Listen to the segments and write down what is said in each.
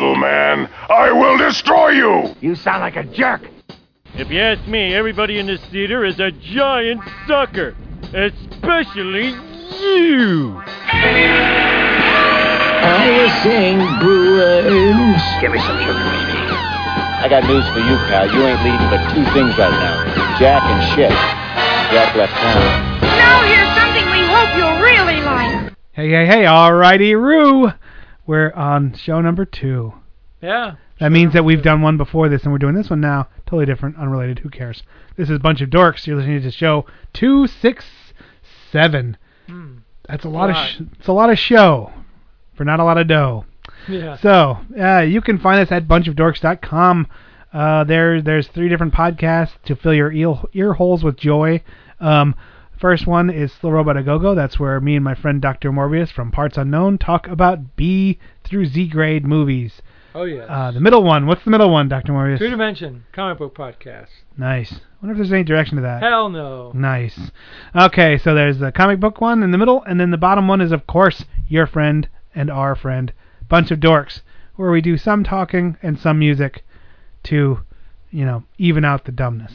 little man. I will destroy you! You sound like a jerk. If you ask me, everybody in this theater is a giant sucker. Especially you. I was saying, Brewers. Give me some sugar, baby. I got news for you, pal. You ain't leading but two things right now Jack and shit. Jack left town. Now here's something we hope you'll really like. Hey, hey, hey, alrighty, Roo. We're on show number two. Yeah. That means that we've done one before this, and we're doing this one now. Totally different, unrelated. Who cares? This is a bunch of dorks. You're listening to show two six seven. Hmm. That's a lot, A of lot. sh- it's a lot of show for not a lot of dough. Yeah. So uh, you can find us at bunchofdorks.com. Uh, there, there's three different podcasts to fill your ear, ear holes with joy. Um, first one is Slow Robot A Go Go. That's where me and my friend Dr. Morbius from Parts Unknown talk about B through Z grade movies. Oh yeah. Uh, the middle one. What's the middle one, Dr. Morbius? Two Dimension comic book podcast. Nice. wonder if there's any direction to that. Hell no. Nice. Okay, so there's the comic book one in the middle, and then the bottom one is, of course, your friend and our friend, Bunch of Dorks, where we do some talking and some music to, you know, even out the dumbness.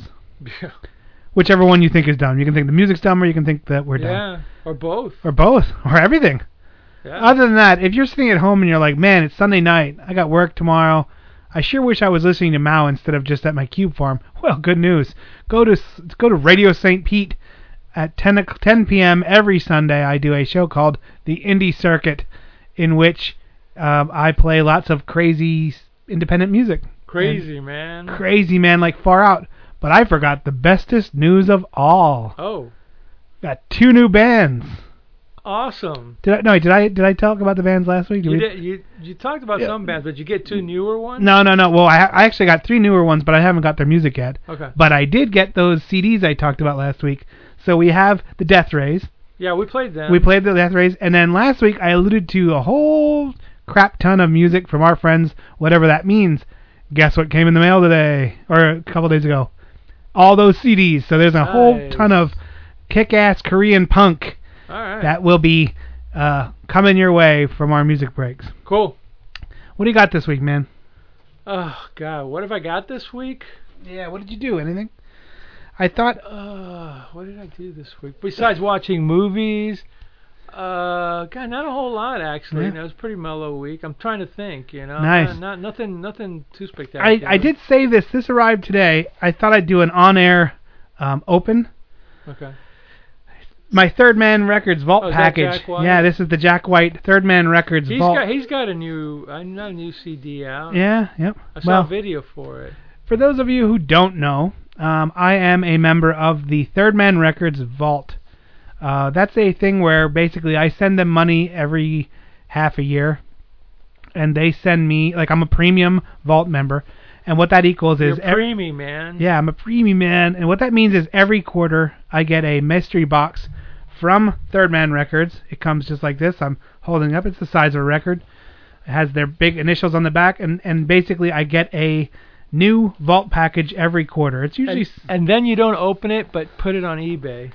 Yeah. Whichever one you think is dumb. You can think the music's dumb, or you can think that we're dumb. Yeah. Or both. Or both, or everything. Yeah. Other than that, if you're sitting at home and you're like, man, it's Sunday night, I got work tomorrow, I sure wish I was listening to Mao instead of just at my cube farm. Well, good news. Go to go to Radio St. Pete at 10 10 p.m. every Sunday. I do a show called The Indie Circuit, in which um, I play lots of crazy independent music. Crazy man. Crazy man, like far out. But I forgot the bestest news of all. Oh. Got two new bands. Awesome. Did I, no, did I did I talk about the bands last week? Did You, we- did, you you talked about Yeah. some bands, but you get two newer ones. No, no, no. Well, I, I actually got three newer ones, but I haven't got their music yet. Okay. But I did get those CDs I talked about last week. So we have the Death Rays. Yeah, we played them. We played the Death Rays, and then last week I alluded to a whole crap ton of music from our friends, whatever that means. Guess what came in the mail today, or a couple days ago? All those CDs. So there's a whole ton of kick-ass Korean punk All right. that will be uh, coming your way from our music breaks. cool. What do you got this week, man? Oh God, what have I got this week? Yeah, what did you do? Anything? I thought Uh, what did I do this week? Besides watching movies, uh, God, not a whole lot actually. Yeah. You know, it was a pretty mellow week. I'm trying to think. You know, Nice. Not, not nothing, nothing too spectacular. I I did save this. This arrived today. I thought I'd do an on-air um, open. Okay. My Third Man Records Vault Oh, package. Jack White? Yeah, this is the Jack White Third Man Records He's Vault. got he's got a new uh, not a new CD out. yeah, yep. I saw well, a video for it. for those of you who don't know, um, I am a member of the Third Man Records Vault. Uh, that's a thing where basically I send them money every half a year, and they send me like I'm a premium Vault member, and what that equals is You're preemie, man. Yeah, I'm a premium man, and what that means is every quarter I get a mystery box from Third Man Records. It comes just like this. I'm holding up. It's the size of a record. It has their big initials on the back, and and basically I get a new vault package every quarter. It's usually And, and then you don't open it, but put it on eBay.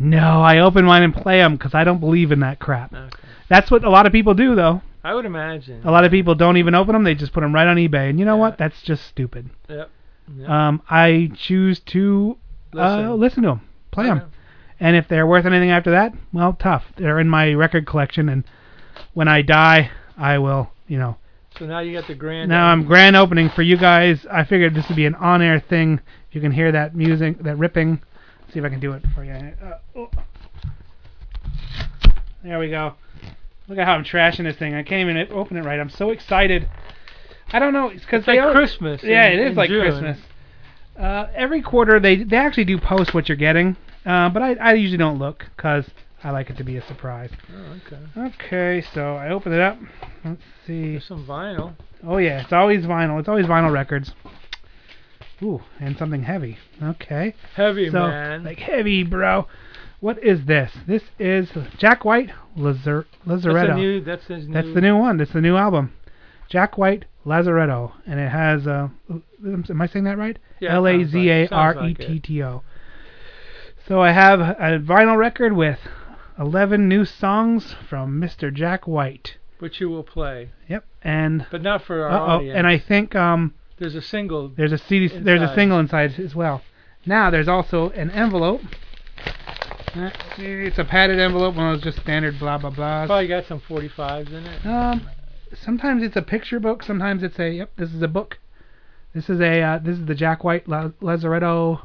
No. I open mine and play them because I don't believe in that crap. Okay. That's what a lot of people do, though. I would imagine. A lot of people don't even open them. They just put them right on eBay, and you know Yeah. what? That's just stupid. Yep. Yep. Um, I choose to uh, Listen. listen to them, play them. And if they're worth anything after that, well, tough. They're in my record collection, and when I die, I will, you know. So now you got the grand. Now I'm grand opening for you guys. I figured this would be an on-air thing. You can hear that music, that ripping. See if I can do it for you. Uh, oh. There we go. Look at how I'm trashing this thing. I can't even open it right. I'm so excited. I don't know. It's because It's like Christmas. yeah, in- it is like June. Christmas. Uh, every quarter they they actually do post what you're getting, uh, but I I usually don't look because I like it to be a surprise. Oh, okay. Okay, so I open it up. Let's see. There's some vinyl. Oh yeah, it's always vinyl. It's always vinyl records. Ooh, and something heavy. Okay. Heavy so man. like heavy, bro. What is this? This is Jack White Lazar- that's Lazaretto. a new. That's his new. That's the new one. That's the new album. Jack White Lazaretto, and it has uh, am I saying that right? Yeah, L A Z A R E T T O. So I have a vinyl record with 11 new songs from Mr. Jack White. which you will play, Yep. And but not for our uh oh, audience. and I think um there's a single. there's a CD there's a single inside as well. Now there's also an envelope. It's a padded envelope, one of those just standard blah blah blahs. Probably got some 45s in it. Um, sometimes it's a picture book. Sometimes it's a yep. This is a book. This is a uh, this is the Jack White La- Lazaretto.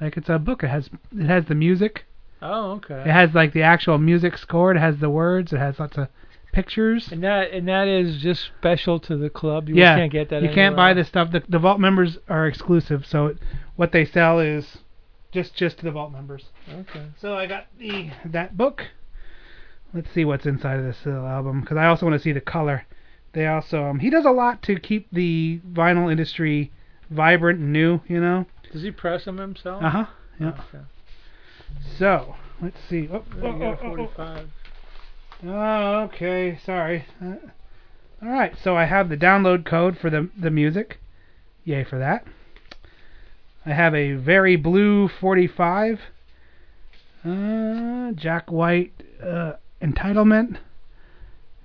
Like it's a book. It has it has the music. Oh, okay. It has like the actual music score. It has the words. It has lots of pictures. And that and that is just special to the club. You yeah, can't get that. You can't buy else. this stuff. The, the vault members are exclusive. So it, what they sell is just just to the vault members. Okay. So I got the that book. Let's see what's inside of this little album because I also want to see the color. They also um, he does a lot to keep the vinyl industry vibrant and new. You know. Does he press them himself? Uh huh. Yeah. Okay. So let's see. Oh, oh, you got a oh, oh, oh. 45. Oh, okay. Sorry. Uh, all right. So I have the download code for the the music. Yay for that. I have a very blue 45. Uh, Jack White uh, entitlement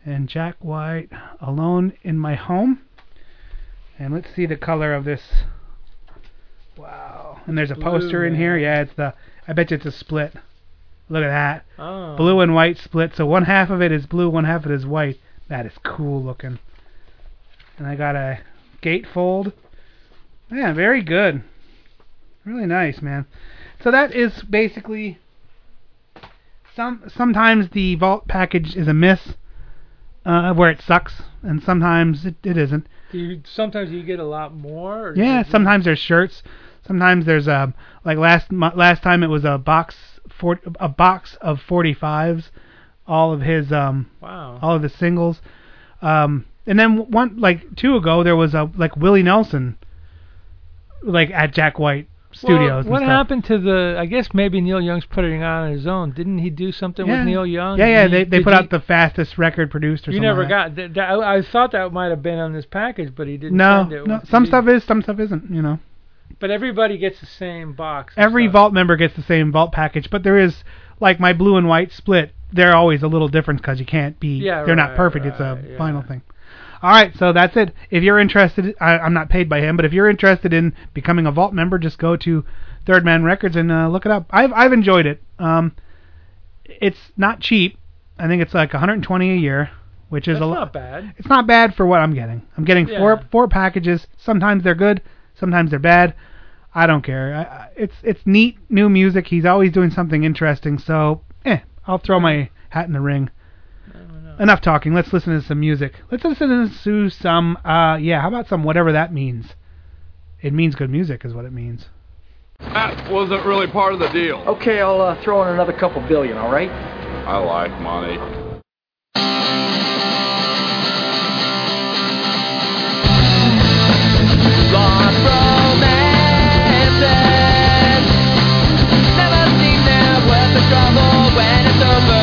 and Jack White alone in my home. And let's see the color of this. Wow. And there's a Blue, poster in here. Yeah, it's the. I bet you it's a split. Look at that Oh. blue and white split. So one half of it is blue, one half of it is white. That is cool looking. And I got a gatefold. Yeah, very good. Really nice, man. So that is basically some. Sometimes the vault package is a miss, uh, where it sucks, and sometimes it, it isn't. Do you, sometimes you get a lot more. Or Yeah, sometimes there's shirts. Sometimes there's um like last last time it was a box for a box of 45s, all of his um Wow. all of his singles. Um and then one like two ago there was a like Willie Nelson like at Jack White Studios Well, what happened to the? I guess maybe Neil Young's putting it on his own. Didn't he do something Yeah. with Neil Young? Yeah, yeah, Did they they put he- out the fastest record produced or You never like got. That, that, I I thought that might have been on this package, but he didn't. No, send it. no. Some he? stuff is, some stuff isn't. You know. But everybody gets the same box. and Every stuff. vault member gets the same vault package, but there is like my blue and white split. They're always a little different because you can't be. Yeah, they're not right, perfect. it's a right, yeah. final thing. All right, so that's it. If you're interested, I, I'm not paid by him, but if you're interested in becoming a vault member, just go to Third Man Records and uh, look it up. I've I've enjoyed it. Um, it's not cheap. I think it's like 120 a year, which is That's a lot. not bad. It's not bad for what I'm getting. I'm getting four four packages. Sometimes they're good, sometimes they're bad. I don't care. I, I, it's it's neat new music. He's always doing something interesting. So, eh, I'll throw my hat in the ring. I don't know. Enough talking. Let's listen to some music. Let's listen to some. Uh, yeah. How about some whatever that means? It means good music, is what it means. That wasn't really part of the deal. Okay, I'll uh, throw in another couple billion, all right? I like money. Second chances are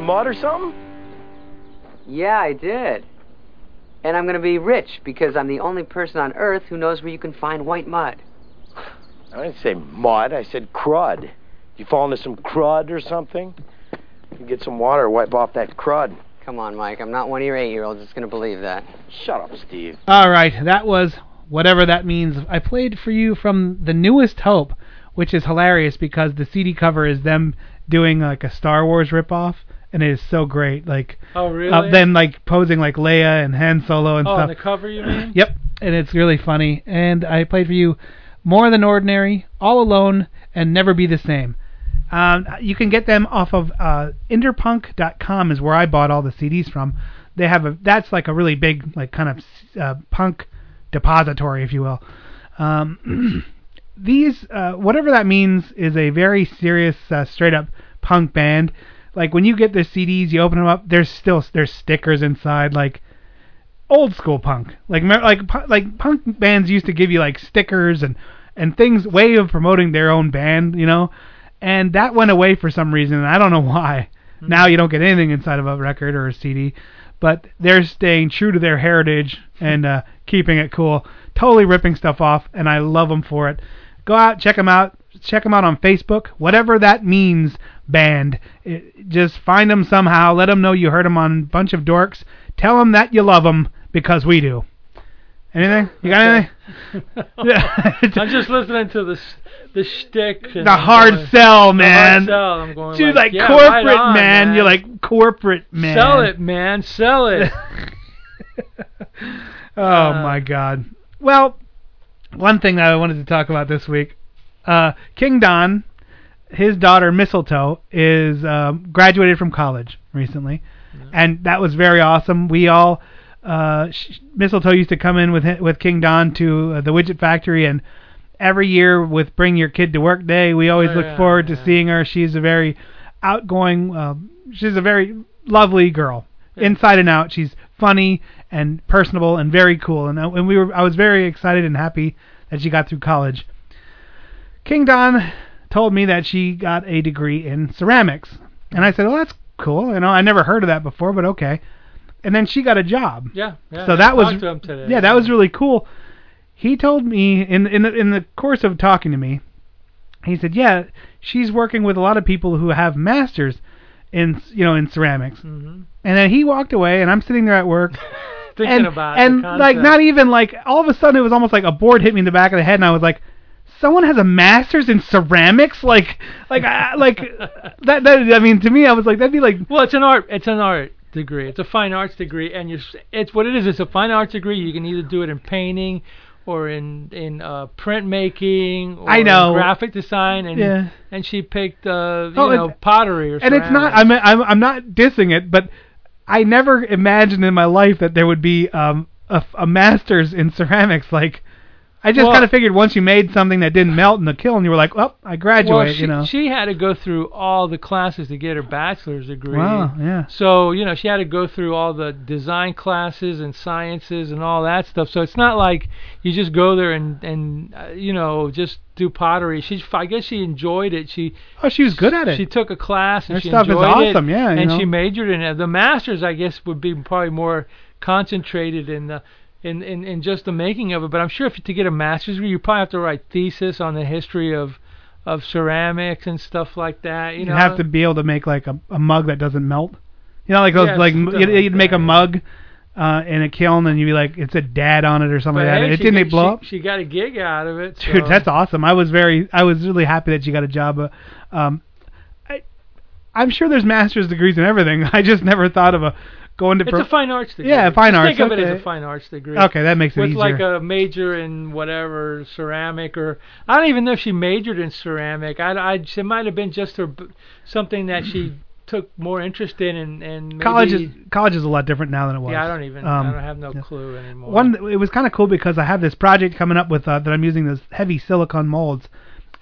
mud or something? Yeah, I did. And I'm gonna be rich because I'm the only person on Earth who knows where you can find white mud. I didn't say mud. I said crud. Did you fall into some crud or something? You get some water, wipe off that crud. Come on, Mike. I'm not one of your eight-year-olds that's gonna believe that. Shut up, Steve. All right, that was whatever that means. I played for you from the newest Hope, which is hilarious because the CD cover is them doing like a Star Wars ripoff, and it is so great. Like, Oh, really? uh, them like posing like Leia and Han Solo and oh, stuff. on the cover, you mean? Yep, and it's really funny. And I played for you More Than Ordinary, All Alone, and Never Be the Same. Um, you can get them off of uh, interpunk.com is where I bought all the CDs from. They have a that's like a really big like kind of uh, punk depository, if you will. Um, these uh, whatever that means is a very serious, uh, straight up punk band. Like when you get their CDs, you open them up. There's still there's stickers inside, like old school punk. Like like like punk bands used to give you like stickers and and things way of promoting their own band, you know. And that went away for some reason. and I don't know why. Now you don't get anything inside of a record or a CD, but they're staying true to their heritage and uh, keeping it cool. Totally ripping stuff off, and I love them for it. Go out, check them out. Check them out on Facebook, whatever that means. Band, it, just find them somehow. Let them know you heard them on a Bunch of Dorks. Tell them that you love them because we do. Anything? You got anything? I'm just listening to the the shtick. The I'm hard going- sell, the man. hard sell. I'm going Dude, like, like, yeah, corporate right on, man. You're like corporate man. Sell it, man. Sell it. Oh Uh, my God. Well, one thing that I wanted to talk about this week, uh, King Don, his daughter Mistletoe is um, graduated from college recently, and that was very awesome. We all, uh, sh- Mistletoe used to come in with with King Don to uh, the Widget Factory, and every year with Bring Your Kid to Work Day, we always Oh, look yeah, forward to seeing her. She's a very outgoing, um, she's a very lovely girl, inside and out. She's funny and personable and very cool. And, uh, and we were, I was very excited and happy that she got through college. King Don told me that she got a degree in ceramics, and I said, "Well, that's cool. You know, I never heard of that before, but okay." And then she got a job. Yeah, yeah. So that was talked to him today. yeah, that was really cool. He told me in in the, in the course of talking to me, he said, "Yeah, she's working with a lot of people who have masters in you know in ceramics." Mhm. And then he walked away, and I'm sitting there at work, Thinking and about and like not even like all of a sudden it was almost like a board hit me in the back of the head, and I was like, "Someone has a master's in ceramics?" Like like I, like that, that. I mean, to me, I was like, that'd be like Well, it's an art. It's an art degree. It's a fine arts degree, and you. are It's what it is. It's a fine arts degree. You can either do it in painting, or in in uh, printmaking, or I know. in graphic design, and Yeah. and she picked uh, you Oh, know pottery or. Something. And it's not. I'm I'm I'm not dissing it, but I never imagined in my life that there would be um a, a master's in ceramics. Like, I just Well- kind of figured once you made something that didn't melt in the kiln, you were like, well, I graduate. well, she, you know. she had to go through all the classes to get her bachelor's degree. Wow, yeah. So you know she had to go through all the design classes and sciences and all that stuff. So it's not like you just go there and and uh, you know just do pottery. She I guess she enjoyed it. She oh, she was good at it. she took a class and Her she stuff is enjoyed it. awesome, yeah, you and know. she majored in it. The masters I guess would be probably more concentrated in the. In, in, in just the making of it, but I'm sure if to get a master's degree, you probably have to write thesis on the history of of ceramics and stuff like that. You you know, have to be able to make like a, a mug that doesn't melt. You know, like those Yeah, like you'd, you'd make a mug uh, in a kiln and you'd be like, it's a dad on it or something But like that. hey, It didn't blow she, up. She got a gig out of it. Dude, that's awesome. I was very, I was really happy that she got a job. Uh, um, I, I'm sure there's master's degrees in everything. I just never thought of a going to. It's a fine arts degree. Yeah, fine Just arts. Think of it as a fine arts degree. Okay, that makes it With easier. like a major in whatever ceramic or I don't even know if she majored in ceramic. I, I it might have been just her something that she took more interest in and and maybe, college is college is a lot different now than it was. Yeah, I don't even. Um, I don't have no yeah. clue anymore. One, it was kind of cool because I have this project coming up with uh, that I'm using those heavy silicone molds,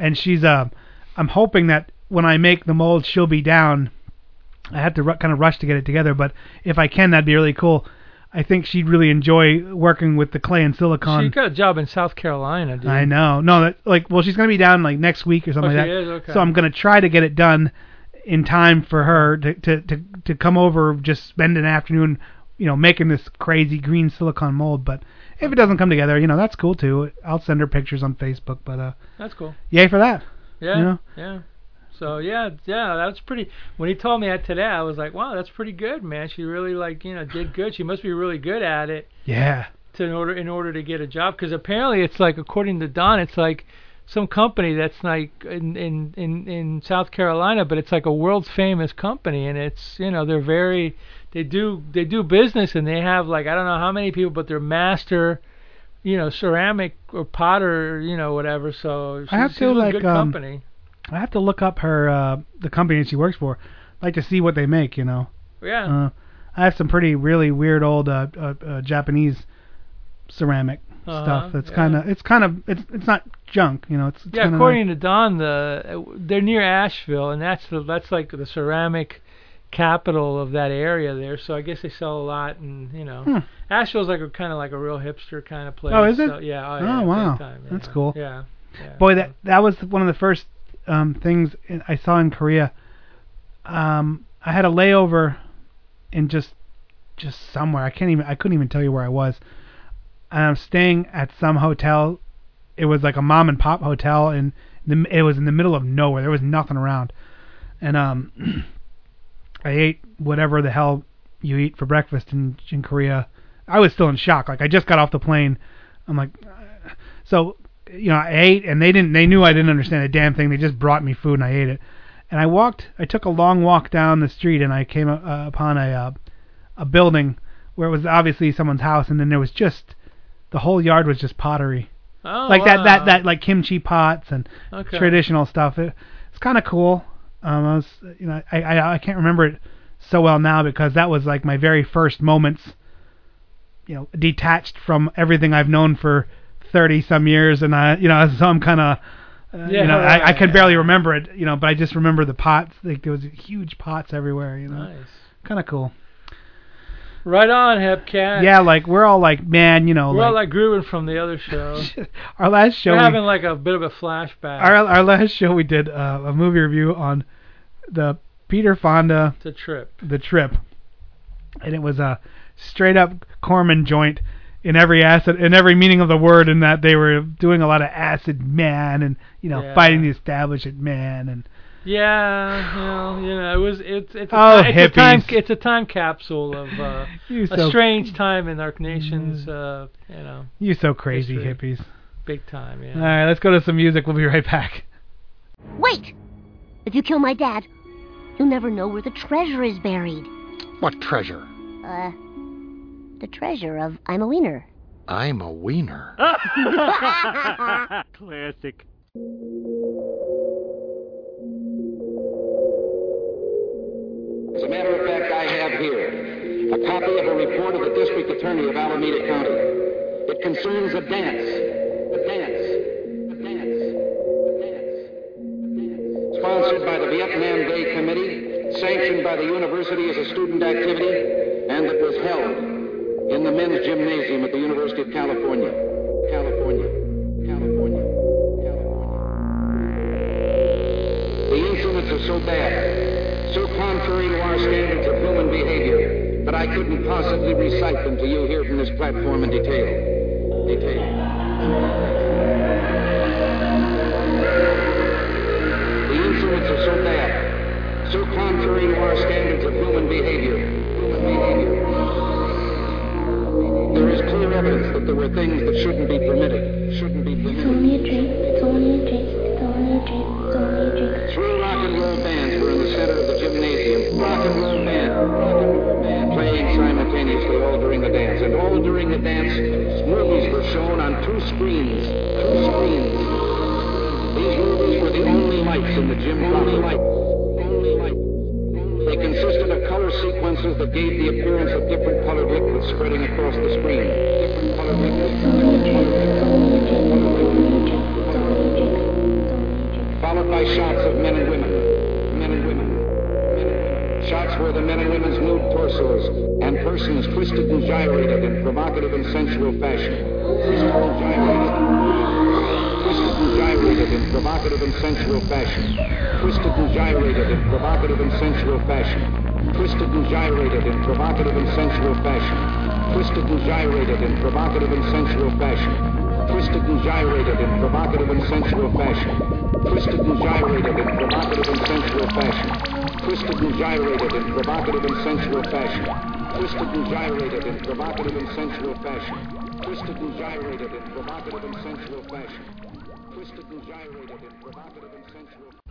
and she's uh, I'm hoping that when I make the molds, she'll be down. I have to ru- kind of rush to get it together, but if I can, that'd be really cool. I think she'd really enjoy working with the clay and silicone. she got a job in South Carolina, dude. I know. No, that like well, she's gonna be down like next week or something Oh, like she that. is? Okay. So I'm gonna try to get it done in time for her to to to, to come over, just spend an afternoon, you know, making this crazy green silicone mold. But if it doesn't come together, you know, that's cool too. I'll send her pictures on Facebook. But uh, That's cool. yay for that. Yeah. You know? Yeah. So yeah, yeah, that's pretty. When he told me that today, I was like, wow, that's pretty good, man. She really like you know did good. She must be really good at it Yeah. to in order in order to get a job because apparently it's like according to Don, it's like some company that's like in in in in South Carolina, but it's like a world famous company, and it's you know they're very they do they do business and they have like I don't know how many people, but they're master. You know, ceramic or potter, you know, whatever. So she's, I have to, a like, good um, company. I have to look up her uh the company she works for. like to see what they make, you know. Yeah. Uh, I have some pretty really weird old uh, uh, uh Japanese ceramic Uh-huh, stuff. That's yeah. kind of it's kind of it's it's not junk, you know. It's, it's Yeah, according to Don, the they're near Asheville, and that's the that's like the ceramic capital of that area there. So I guess they sell a lot, and you know, Hmm. Asheville's like a kind of like a real hipster kind of place. Oh, is it? So, yeah. Oh, Oh, yeah, wow. time, That's cool. Yeah. yeah. Boy, that that was one of the first um, things in, I saw in Korea. Um, I had a layover in just just somewhere. I can't even. I couldn't even tell you where I was. And I'm staying at some hotel. It was like a mom and pop hotel, and the, it was in the middle of nowhere. There was nothing around, and um, I ate whatever the hell you eat for breakfast in in Korea. I was still in shock. Like I just got off the plane. I'm like, uh, so you know, I ate, and they didn't. They knew I didn't understand a damn thing. They just brought me food, and I ate it. And I walked. I took a long walk down the street, and I came uh, upon a uh, a building where it was obviously someone's house, and then there was just the whole yard was just pottery, Oh, like that that that like kimchi pots and Okay. traditional stuff. It, it's kind of cool. Um, I was, you know, I, I I can't remember it so well now because that was like my very first moments, you know, detached from everything I've known for thirty some years, and I, you know, so I'm kind of. Uh, Yeah, you know, right, I, I can yeah. barely remember it, you know, but I just remember the pots. Like there was huge pots everywhere, you know. Nice. Kind of cool. Right on, Hepcat. Yeah, like we're all like, man, you know, We're all like, like grooving from the other show. our last show. We're we- having like a bit of a flashback our our last show we did uh, a movie review on the Peter Fonda to Trip. the trip, and it was a straight up Corman joint in every acid in every meaning of the word, in that they were doing a lot of acid man and you know Yeah. fighting the establishment man and Yeah, you know, you know, it was it's it's a, Oh, ti- it's a time it's a time capsule of uh, a so- Mm. strange time in our nation's uh, you know you so crazy History. hippies. big time. Yeah. All right, let's go to some music. We'll be right back. Wait! If you kill my dad, you'll never know where the treasure is buried. What treasure? Uh, the treasure of I'm a wiener. I'm a wiener. Classic. As a matter of fact, I have here a copy of a report of the district attorney of Alameda County. It concerns a dance. A dance. A dance. A dance. Sponsored by the Vietnam Day Committee, sanctioned by the university as a student activity, and that was held in the men's gymnasium at the University of California. California. California. California. The incidents are so bad, so contrary to our standards of human behavior, that I couldn't possibly recite them to you here from this platform in detail. Detail. The incidents are so bad, so contrary to our standards of. Human behavior. There were things that shouldn't be permitted. Shouldn't be permitted. only a drink. It's only a drink. It's only a drink. It's only a drink. Three rock and roll bands were in the center of the gymnasium. Rock and roll band, rock and roll band, playing simultaneously all during the dance. And all during the dance, movies were shown on two screens. Two screens. These movies were the only lights in the gym. Only lights. Only lights. They consisted of color sequences that gave the appearance of different colored liquids spreading across the screen. Followed by shots of men and women. Men and women. Men and women. Shots where the men and women's nude torsos and persons twisted and gyrated in provocative and sensual fashion. Twisted and gyrated in provocative and sensual fashion, twisted and gyrated in provocative and sensual fashion, twisted and gyrated in provocative and sensual fashion, twisted and gyrated in provocative and sensual fashion, twisted and gyrated in provocative and sensual fashion, twisted and gyrated in provocative and sensual fashion, twisted and gyrated in provocative and sensual fashion, twisted and gyrated in provocative and sensual fashion, twisted and gyrated in provocative and sensual fashion, twisted and gyrated in provocative and sensual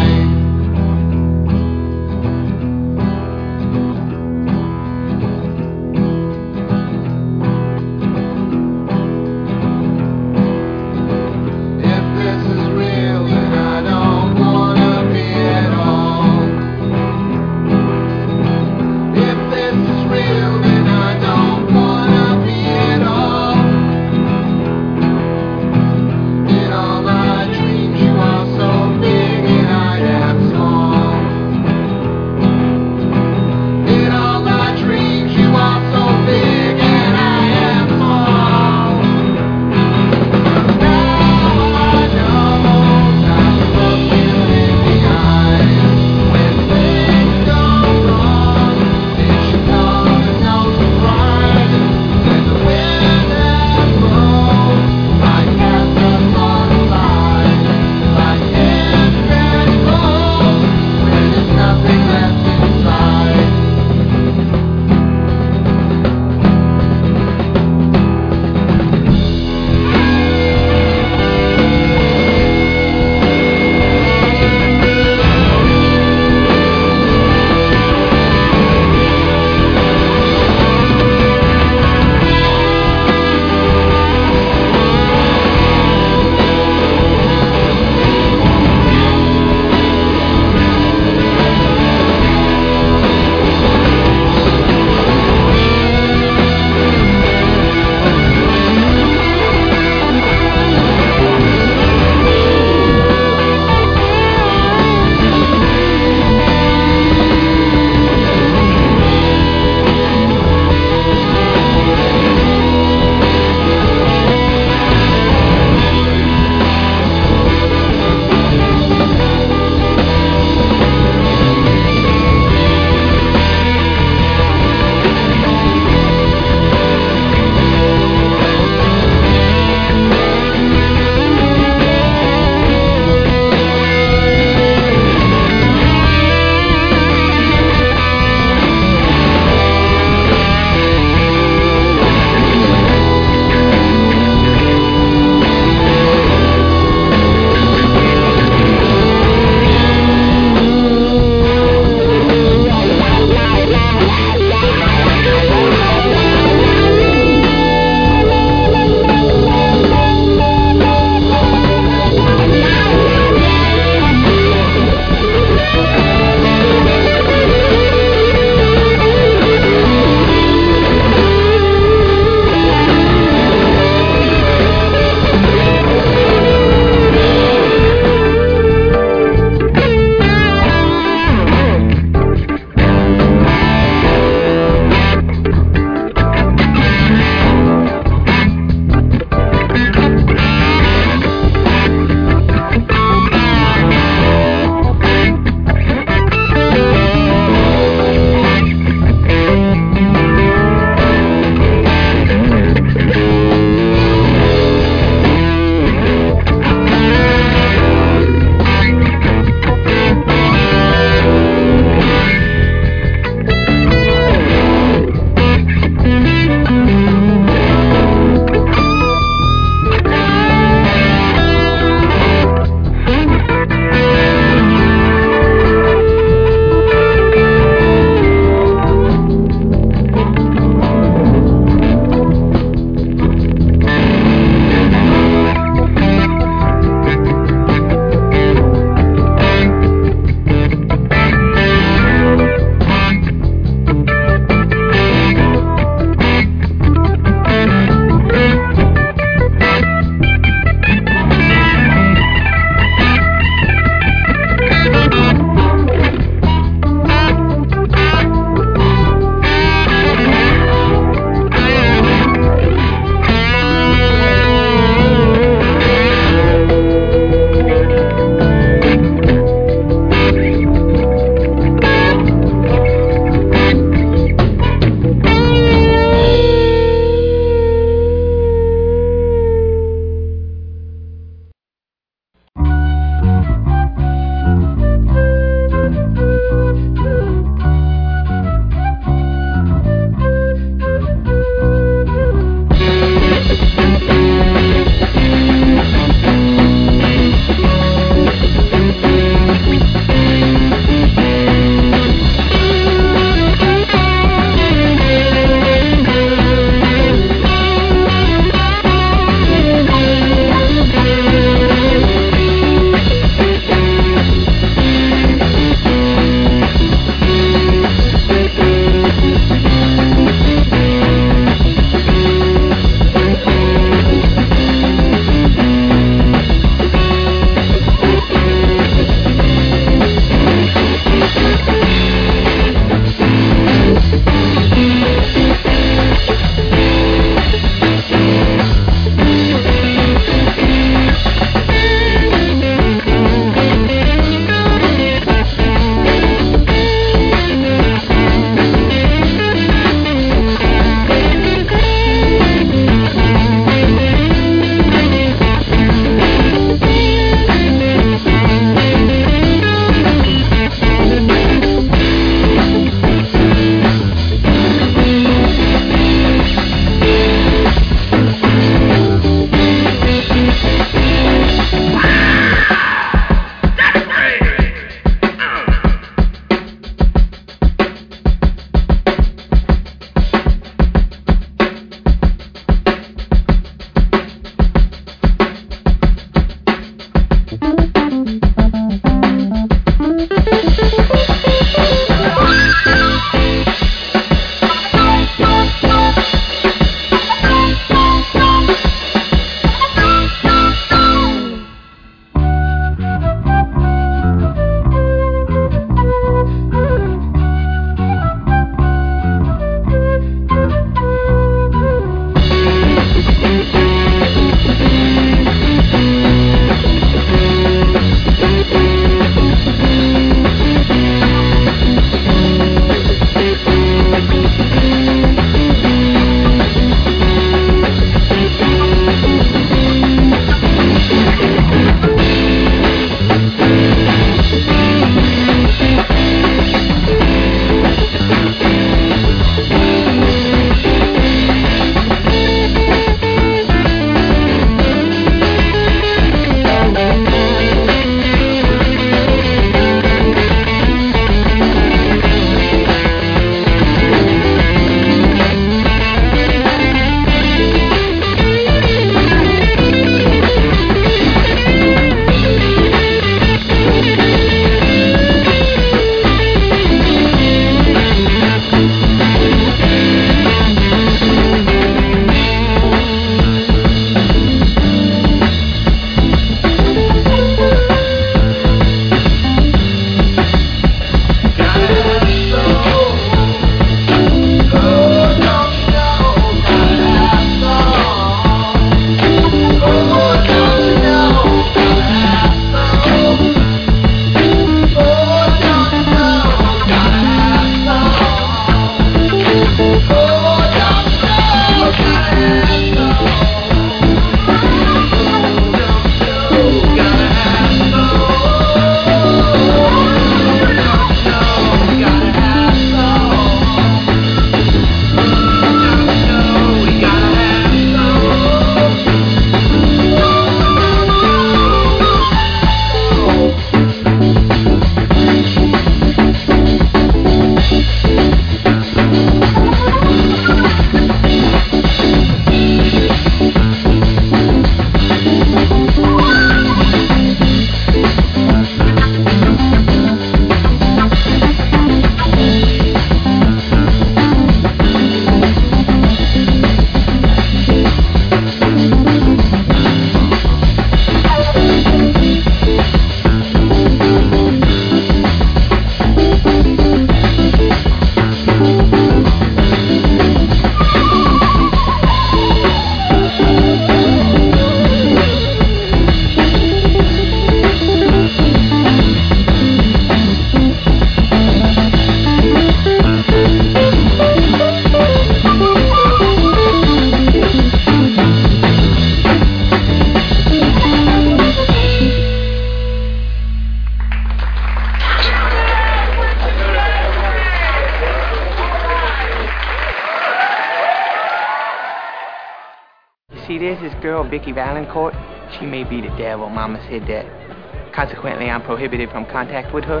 Vicky Valancourt. She may be the devil. Mama said that. Consequently, I'm prohibited from contact with her.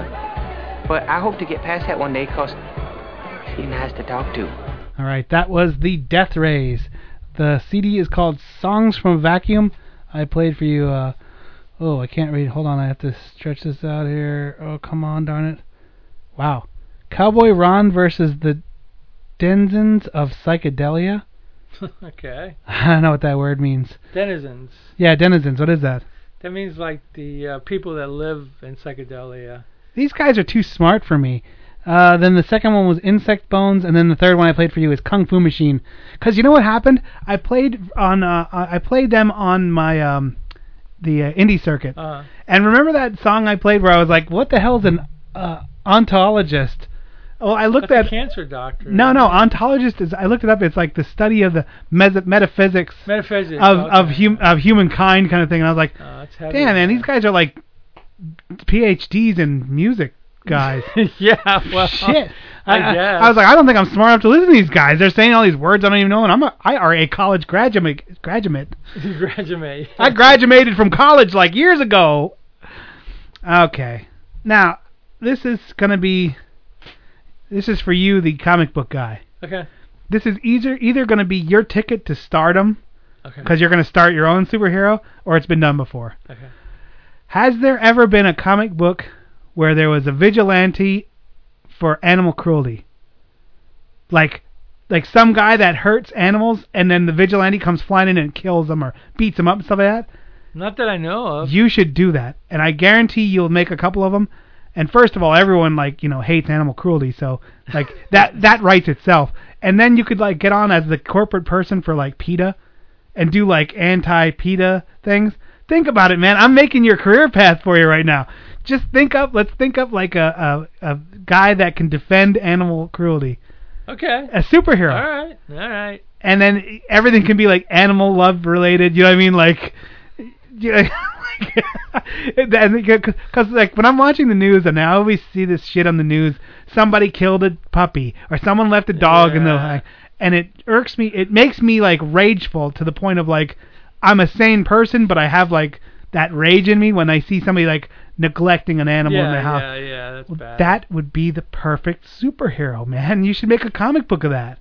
But I hope to get past that one day, cause she's nice to talk to. All right, that was the Death Rays. The CD is called Songs from Vacuum. I played for you. Uh, oh, I can't read. Hold on, I have to stretch this out here. Oh, come on, darn it. Wow. Cowboy Ron versus the Denizens of Psychedelia. okay. I don't know what that word means. Denizens. Yeah, denizens. What is that? That means like the uh, people that live in psychedelia. These guys are too smart for me. Uh, then the second one was Insect Bones, and then the third one I played for you is Kung Fu Machine. Cause you know what happened? I played on uh, I played them on my um the uh, indie circuit. Uh, And remember that song I played where I was like, "What the hell's an uh, ontologist?" Well, I looked that's at cancer doctor. no, no, ontologist is. I looked it up. It's like the study of the mes- metaphysics Metaphysics. of okay. of hum of humankind kind of thing. And I was like, Oh, damn, man, these guys are like PhDs in music guys. yeah, well, Shit. I, I, guess. I was like, I don't think I'm smart enough to listen to these guys. They're saying all these words I don't even know, and I'm a, I are a college graduate. Graduate. graduate. I graduated from college like years ago. Okay. Now, this is gonna be. This is for you, the comic book guy. Okay. This is either either gonna be your ticket to stardom, Okay. because you're gonna start your own superhero, or it's been done before. Okay. Has there ever been a comic book where there was a vigilante for animal cruelty? Like like some guy that hurts animals and then the vigilante comes flying in and kills them or beats them up and stuff like that? Not that I know of. You should do that. And I guarantee you'll make a couple of them. And first of all, everyone like, you know, hates animal cruelty, so like that that writes itself. And then you could like get on as the corporate person for like PETA and do like anti-PETA things. Think about it, man. I'm making your career path for you right now. Just think up. Let's think up like a a, a guy that can defend animal cruelty, Okay. a superhero, All right. All right. and then everything can be like animal love related. You know what I mean? Like, you know, because like when I'm watching the news and I always see this shit on the news, somebody killed a puppy or someone left a dog in the Yeah. and it irks me. It makes me like rageful to the point of like I'm a sane person, but I have like that rage in me when I see somebody like neglecting an animal yeah, in the house. yeah, yeah. That's bad. That would be the perfect superhero, man. You should make a comic book of that.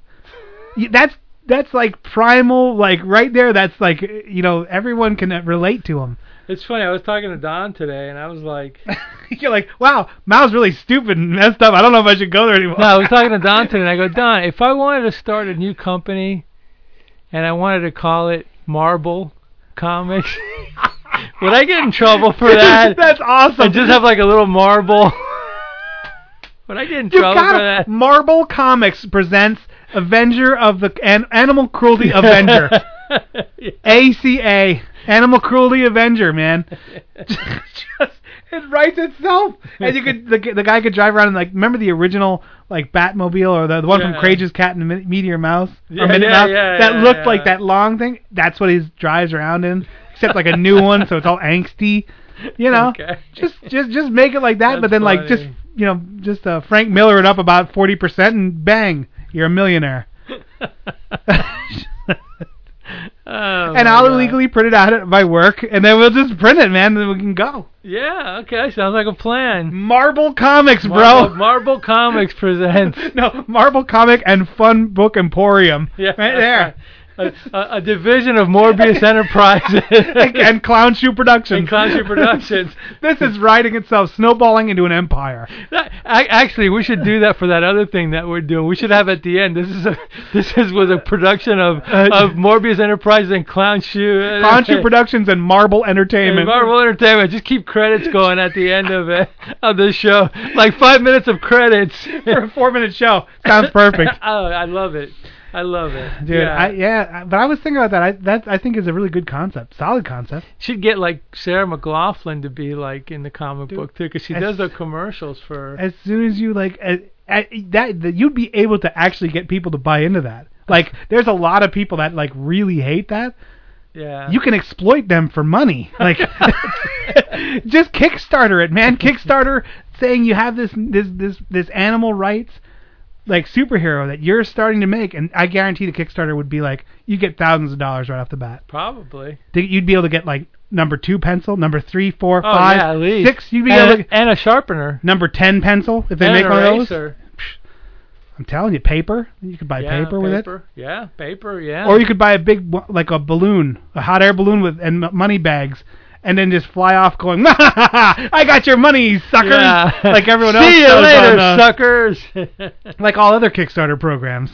That's that's like primal, like right there. That's like you know everyone can uh, relate to him. It's funny. I was talking to Don today, and I was like, You're like, wow, Mal's really stupid and messed up. I don't know if I should go there anymore. No, I was talking to Don today, and I go, Don, if I wanted to start a new company, and I wanted to call it Marble Comics, would I get in trouble for that? That's awesome. And just have like a little marble. would I get in You trouble got for that? Marvel Comics presents Avenger of the an, Animal Cruelty Avenger. ACA Animal Cruelty Avenger, man. just it writes itself, and you could the, the guy could drive around and like remember the original like Batmobile or the, the one from Yeah. Courageous Cat and the Meteor Mouse Yeah, or Minute yeah, Mouse yeah, that looked like that long thing. That's what he drives around in, except like a new one, so it's all angsty. You know, Okay. just just just make it like that, but That's then like just you know just uh, Frank Miller it up about forty percent and bang, you're a millionaire. Oh, and I'll God. illegally print it out at my work, and then we'll just print it, man. Then we can go. Yeah, okay, sounds like a plan. Marble Comics, Marble, bro. Marble Comics presents. no, Marble Comic and Fun Book Emporium. Yeah, right there. A, a, a division of Morbius Enterprises and Clown Shoe Productions. And Clown Shoe Productions. this is writing itself, snowballing into an empire. That, I, actually, we should do that for that other thing that we're doing. We should have at the end. This is a this is was a production of uh, of Morbius Enterprises and Clown Shoe. Uh, Clown Shoe Productions and Marble Entertainment. And Marvel Entertainment. Just keep credits going at the end of it of the show, like five minutes of credits for a four-minute show. Sounds perfect. oh, I love it. I love it. Dude, yeah. I, yeah, but I was thinking about that. I that I think is a really good concept, solid concept. Should get like Sarah McLachlan to be like in the comic book too, because she as- does the commercials for. As soon as you like uh, uh, that, that, you'd be able to actually get people to buy into that. Like, there's a lot of people that like really hate that. yeah. You can exploit them for money. Like, just Kickstarter it, man. Kickstarter saying you have this this this this animal rights. Like superhero that you're starting to make, and I guarantee the Kickstarter would be like you get thousands of dollars right off the bat. Probably. Think You'd be able to get like number two pencil, number three, four, Oh, five, yeah, at least. six. You'd be and, able to and a sharpener. number ten pencil if they and make an one of those. eraser. I'm telling you, paper. You could buy yeah, paper with it. paper. Yeah, paper. Yeah. Or you could buy a big, like a balloon, a hot air balloon with and money bags, and then just fly off going, I got your money, suckers! Yeah. Like everyone else See you later, on, uh, suckers. like all other Kickstarter programs.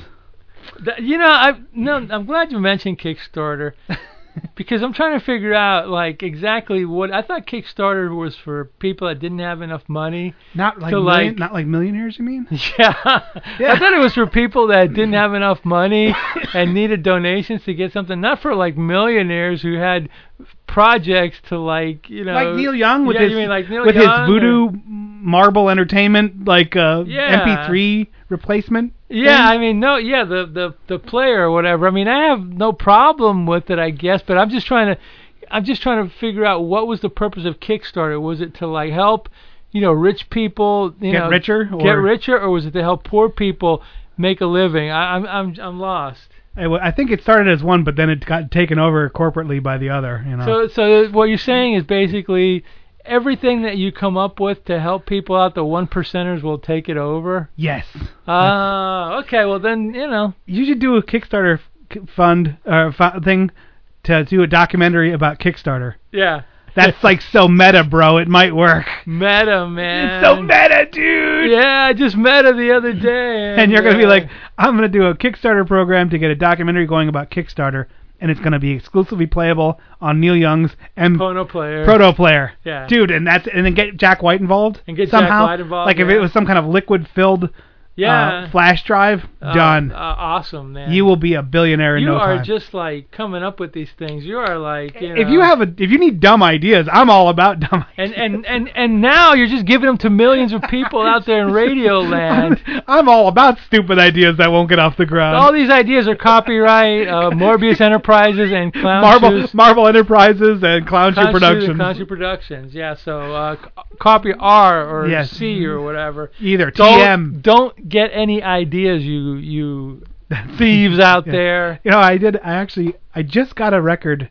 You know, I no, I'm glad you mentioned Kickstarter because I'm trying to figure out like exactly what I thought Kickstarter was for people that didn't have enough money. Not like, to million, like not like millionaires, you mean? yeah. I thought it was for people that didn't have enough money and needed donations to get something. Not for like millionaires who had projects to like you know like Neil Young with yeah, his you mean like Neil with Young his or- Voodoo Marble Entertainment like uh, Yeah. MP3 replacement. Yeah, thing. I mean, no, yeah, the the the player or whatever. I mean, I have no problem with it, I guess, but I'm just trying to, I'm just trying to figure out what was the purpose of Kickstarter. Was it to like help, you know, rich people, you Get know, richer, get richer, or was it to help poor people make a living? I, I'm I'm I'm lost. I w- I think it started as one, but then it got taken over corporately by the other. You know. So so what you're saying is basically everything that you come up with to help people out, the one percenters will take it over. yes. Ah, okay. Well then, you know. You should do a Kickstarter fund or fu- thing to do a documentary about Kickstarter. Yeah. That's like so meta, bro. It might work. Meta, man. It's so meta, dude. Yeah, I just met her the other day. And you're gonna be like, I'm gonna do a Kickstarter program to get a documentary going about Kickstarter, and it's gonna be exclusively playable on Neil Young's M Pono player. Proto Player. Yeah. Dude, and that's and then get Jack White involved. And get Jack somehow. White involved, Like if it was some kind of liquid filled Yeah. uh, flash drive, uh, done. Uh, awesome, man. you will be a billionaire in You no are just like coming up with these things. You are like, you know, if you have a if you need dumb ideas, I'm all about dumb and and and and now you're just giving them to millions of people out there in radio land. I'm all about stupid ideas that won't get off the ground. All these ideas are copyright uh, Morbius Enterprises and Clown Marvel Shoes- Marvel Enterprises and Clown Shoe Clown Shoe- Productions. Clown Shoe Productions. Yeah, so uh, c- copy R or Yes. C or whatever. Either Don't, TM. Don't get any ideas, you you thieves out Yeah. there. You know, I did. I actually, I just got a record.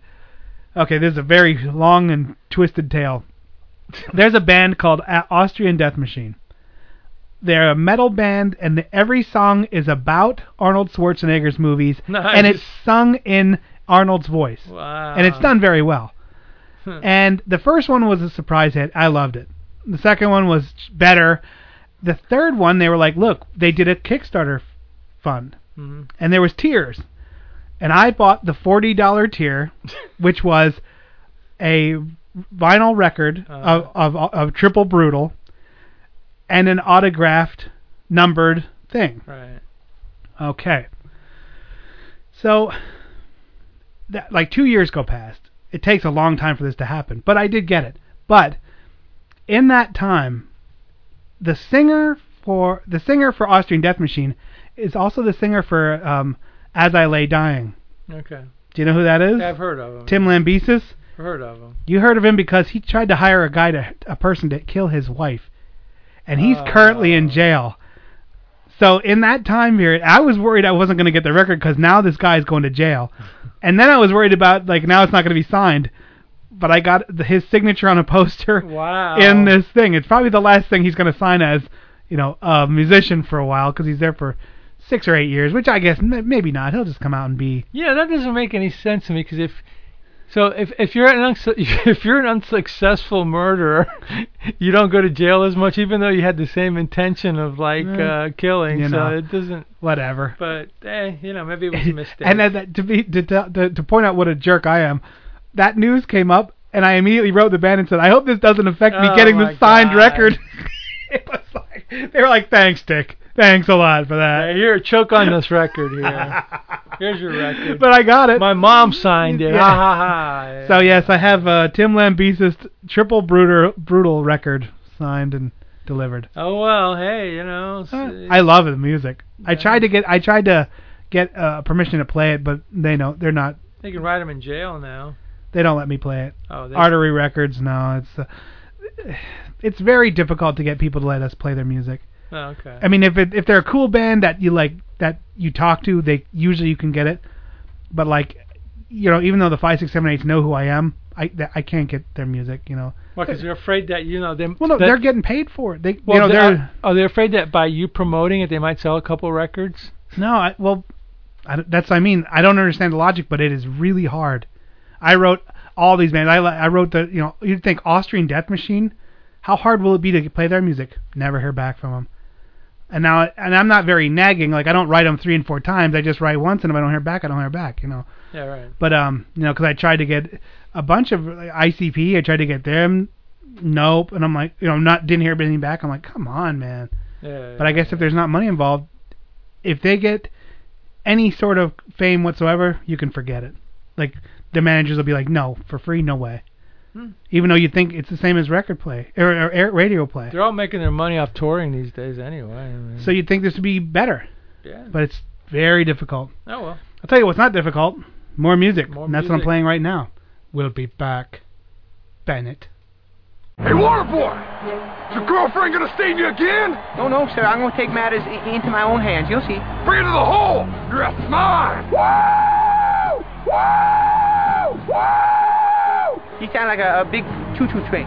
Okay, this is a very long and twisted tale. There's a band called uh, Austrian Death Machine. They're a metal band, and every song is about Arnold Schwarzenegger's movies, Nice. and it's sung in Arnold's voice, Wow. and it's done very well. And the first one was a surprise hit. I loved it. The second one was better. The third one, they were like, look, they did a Kickstarter fund Mhm. and there was tiers. And I bought the forty dollar tier, which was a vinyl record Uh-huh. of, of of Triple Brutal and an autographed numbered thing. Right. Okay. So that like 2 years go past. It takes a long time for this to happen, but I did get it. But in that time the singer for the singer for Austrian Death Machine is also the singer for um As I Lay Dying. Okay. Do you know who that is? I've heard of him. Tim Lambesis. I've heard of him. You heard of him because he tried to hire a guy to a person to kill his wife, and he's Oh. currently in jail. So in that time period, I was worried I wasn't going to get the record because now this guy's going to jail, and then I was worried about like now it's not going to be signed. But I got the, his signature on a poster Wow. in this thing. It's probably the last thing he's going to sign as, you know, a musician for a while because he's there for six or eight years, which I guess m- maybe not. He'll just come out and be Yeah, that doesn't make any sense to me because if so, if if you're an unsu- if you're an unsuccessful murderer, you don't go to jail as much, even though you had the same intention of like uh, killing. you so know. it doesn't. whatever. But eh, you know, maybe it was a mistake. and then to be to, to to point out what a jerk I am, that news came up, and I immediately wrote the band and said, "I hope this doesn't affect me Oh getting the signed God. record." it was like they were like, "Thanks, Dick. Thanks a lot for that." Hey, here, choke on this record here. Here's your record. But I got it. My mom signed it. Yeah. Ha ha ha. So yes, I have uh, Tim Lambesis triple brutal brutal record signed and delivered. Oh well, hey, you know. I love the music. I tried to get I tried to get uh, permission to play it, but they know they're not. They can write them in jail now. They don't let me play it. Oh, they- Artery Records, no, it's uh, it's very difficult to get people to let us play their music. Oh, okay. I mean, if it, if they're a cool band that you like that you talk to, they usually you can get it. But like, you know, even though the five six seven eights know who I am, I th- I can't get their music. You know. Well, because they're afraid that you know them. Well, no, that, they're getting paid for it. They, Well, you know, they're, they're are they afraid that by you promoting it, they might sell a couple records? no. I, well, I, that's I mean, I don't understand the logic, but it is really hard. I wrote all these bands. I I wrote the you know you'd think Austrian Death Machine. How hard will it be to play their music? Never hear back from them. And now, and I'm not very nagging. Like I don't write them three and four times. I just write once, and if I don't hear back, I don't hear back. You know. Yeah, right. But um, you know because I tried to get a bunch of like, ICP. I tried to get them. Nope. And I'm like, you know, not didn't hear anything back. I'm like, come on, man. Yeah, But I guess if there's not money involved, if they get any sort of fame whatsoever, you can forget it. Like the managers will be like, no, for free, no way. Hmm. Even though you think it's the same as record play or, or, or radio play, They're all making their money off touring these days anyway. I mean, so you'd think this would be better. Yeah. But it's very difficult. oh well. I'll tell you what's not difficult. More music. More and that's what I'm playing right now. We'll be back. Bennett. Hey, Waterboy! Is your girlfriend gonna stain you again? No, no, sir. I'm going to take matters i- into my own hands. You'll see. Bring it to the hole! You're a mine! Woo! Woo! Sound like a, a big choo-choo train.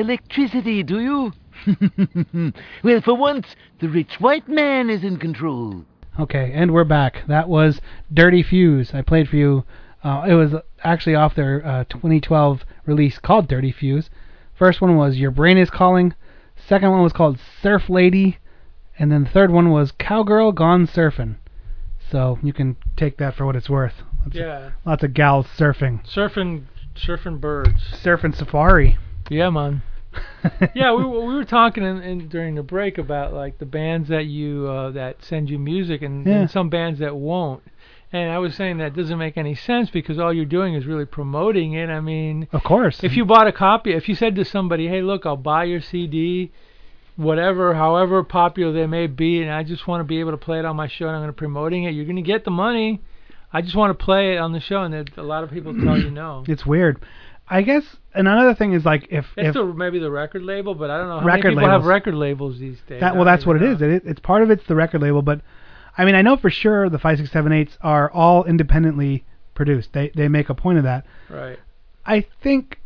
Electricity, do you? well, for once, the rich white man is in control. Okay, and we're back. That was Dirty Fuse. I played for you. Uh, it was actually off their uh, 2012 release called Dirty Fuse. First one was Your Brain is Calling. Second one was called Surf Lady. And then the third one was Cowgirl Gone Surfing. So you can take that for what it's worth. Lots Yeah. Of, lots of gals surfing. Surfing, surfing birds. Surfing safari. Yeah, man. yeah, we were- we were talking in, in during the break about like the bands that you uh, that send you music and, Yeah. and some bands that won't. And I was saying that doesn't make any sense because all you're doing is really promoting it. I mean, Of course. if you bought a copy, if you said to somebody, "Hey, look, I'll buy your CD, whatever, however popular they may be, and I just want to be able to play it on my show, and I'm going to promoting it," you're going to get the money. I just want to play it on the show, and a lot of people tell you no. It's weird. I guess another thing is like if, It's if the, maybe the record label, but I don't know how Record many people have labels. record labels these days. That well, that's what it is. It, it's part of it's the record label, but I mean, I know for sure the five, six, seven, eights are all independently produced. They they make a point of that. Right. I think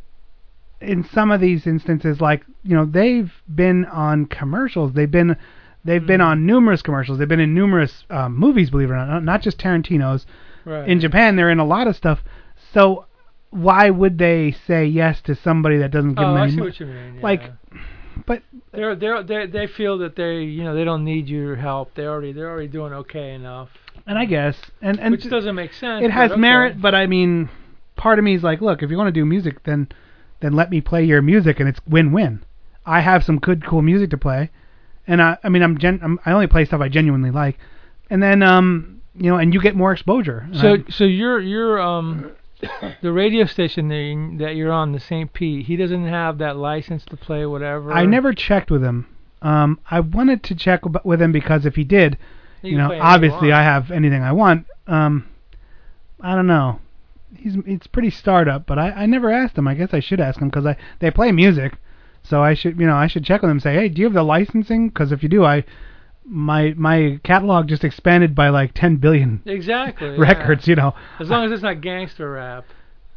in some of these instances, like you know, they've been on commercials. They've been they've been on numerous commercials. They've been in numerous um, movies, believe it or not, not just Tarantino's. Right. In Japan, they're in a lot of stuff. So why would they say yes to somebody that doesn't give oh, them I any see mo- what you mean. Like, but they're they're they they feel that they you know they don't need your help. They already they're already doing okay enough. and I guess and and Which doesn't make sense. it has okay. merit, but I mean, part of me is like, look, if you want to do music, then then let me play your music, and it's win-win. I have some good, cool music to play, and I, I mean, I'm, gen- I'm I only play stuff I genuinely like, and then um, you know, and you get more exposure. So I'm- so you're you're um the radio station that you- that you're on the St. Pete. He doesn't have that license to play whatever. I never checked with him. Um, I wanted to check ab- with him because if he did, You know, play anything you obviously want. I have anything I want. Um, I don't know. He's it's pretty startup, but I, I never asked him. I guess I should ask him because I they play music, so I should you know I should check with him. and Say, hey, do you have the licensing? Because if you do, I my my catalog just expanded by like 10 billion Exactly. yeah. records. You know, As long as it's not gangster rap.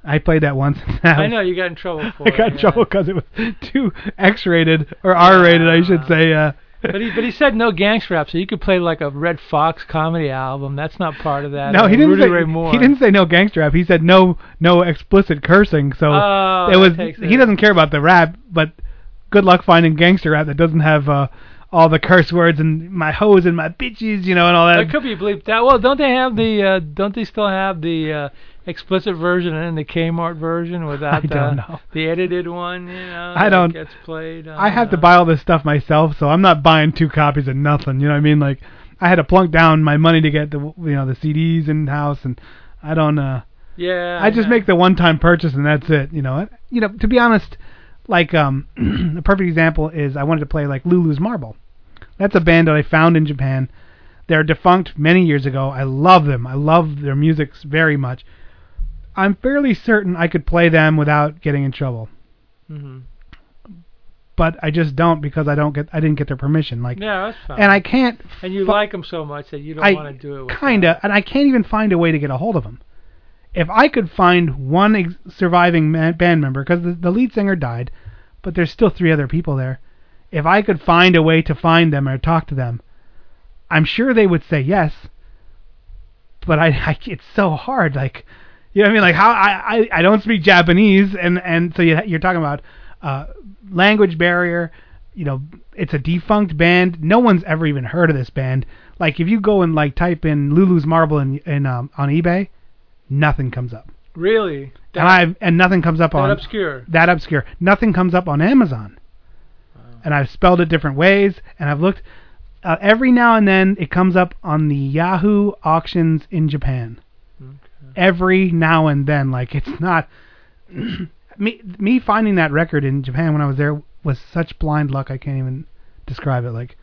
I played that once. I know you got in trouble for I got it. in trouble because it was too X-rated or R-rated, I should say. Uh, But he but he said no gangster rap, so you could play like a Redd Foxx comedy album. That's not part of that. no, he didn't Rudy say Ray Moore. he didn't say no gangster rap. He said no no explicit cursing. So Oh, it was he it. doesn't care about the rap, but good luck finding gangster rap that doesn't have uh, all the curse words and my hoes and my bitches, you know, and all that. That could be bleeped out. Well, don't they have the? Uh, don't they still have the uh, explicit version and the Kmart version without I the, know. the edited one? You know, I don't- Gets played. On, I have to buy all this stuff myself, so I'm not buying two copies of nothing. You know what I mean? Like I had to plunk down my money to get the you know the CDs in house, and I don't. uh Yeah. I just know. make the one-time purchase and that's it. You know, you know. To be honest, like um, the perfect example is I wanted to play like Lulu's Marble. That's a band that I found in Japan. They're defunct many years ago. I love them. I love their music very much. I'm fairly certain I could play them without getting in trouble, hmm but I just don't because I don't get I didn't get their permission. Like, Yeah, that's fine. and I can't. And you fu- like them so much that you don't want to do it. With kinda, and I can't even find a way to get a hold of them. If I could find one ex- surviving man- band member, because the, the lead singer died, but there's still three other people there. If I could find a way to find them or talk to them, I'm sure they would say yes. But I, I it's so hard. Like, you know what I mean? Like how I, I, I don't speak Japanese, and and so you, you're talking about uh, language barrier. You know, it's a defunct band. No one's ever even heard of this band. Like if you go and like type in Lulu's Marble in, in um, on eBay, nothing comes up. Really? That, and I and nothing comes up that on obscure. that obscure. Nothing comes up on Amazon. And I've spelled it different ways, and I've looked. Uh, every now and then, it comes up on the Yahoo auctions in Japan. Every now and then, like it's not. me me finding that record in Japan when I was there was such blind luck. I can't even describe it. Like,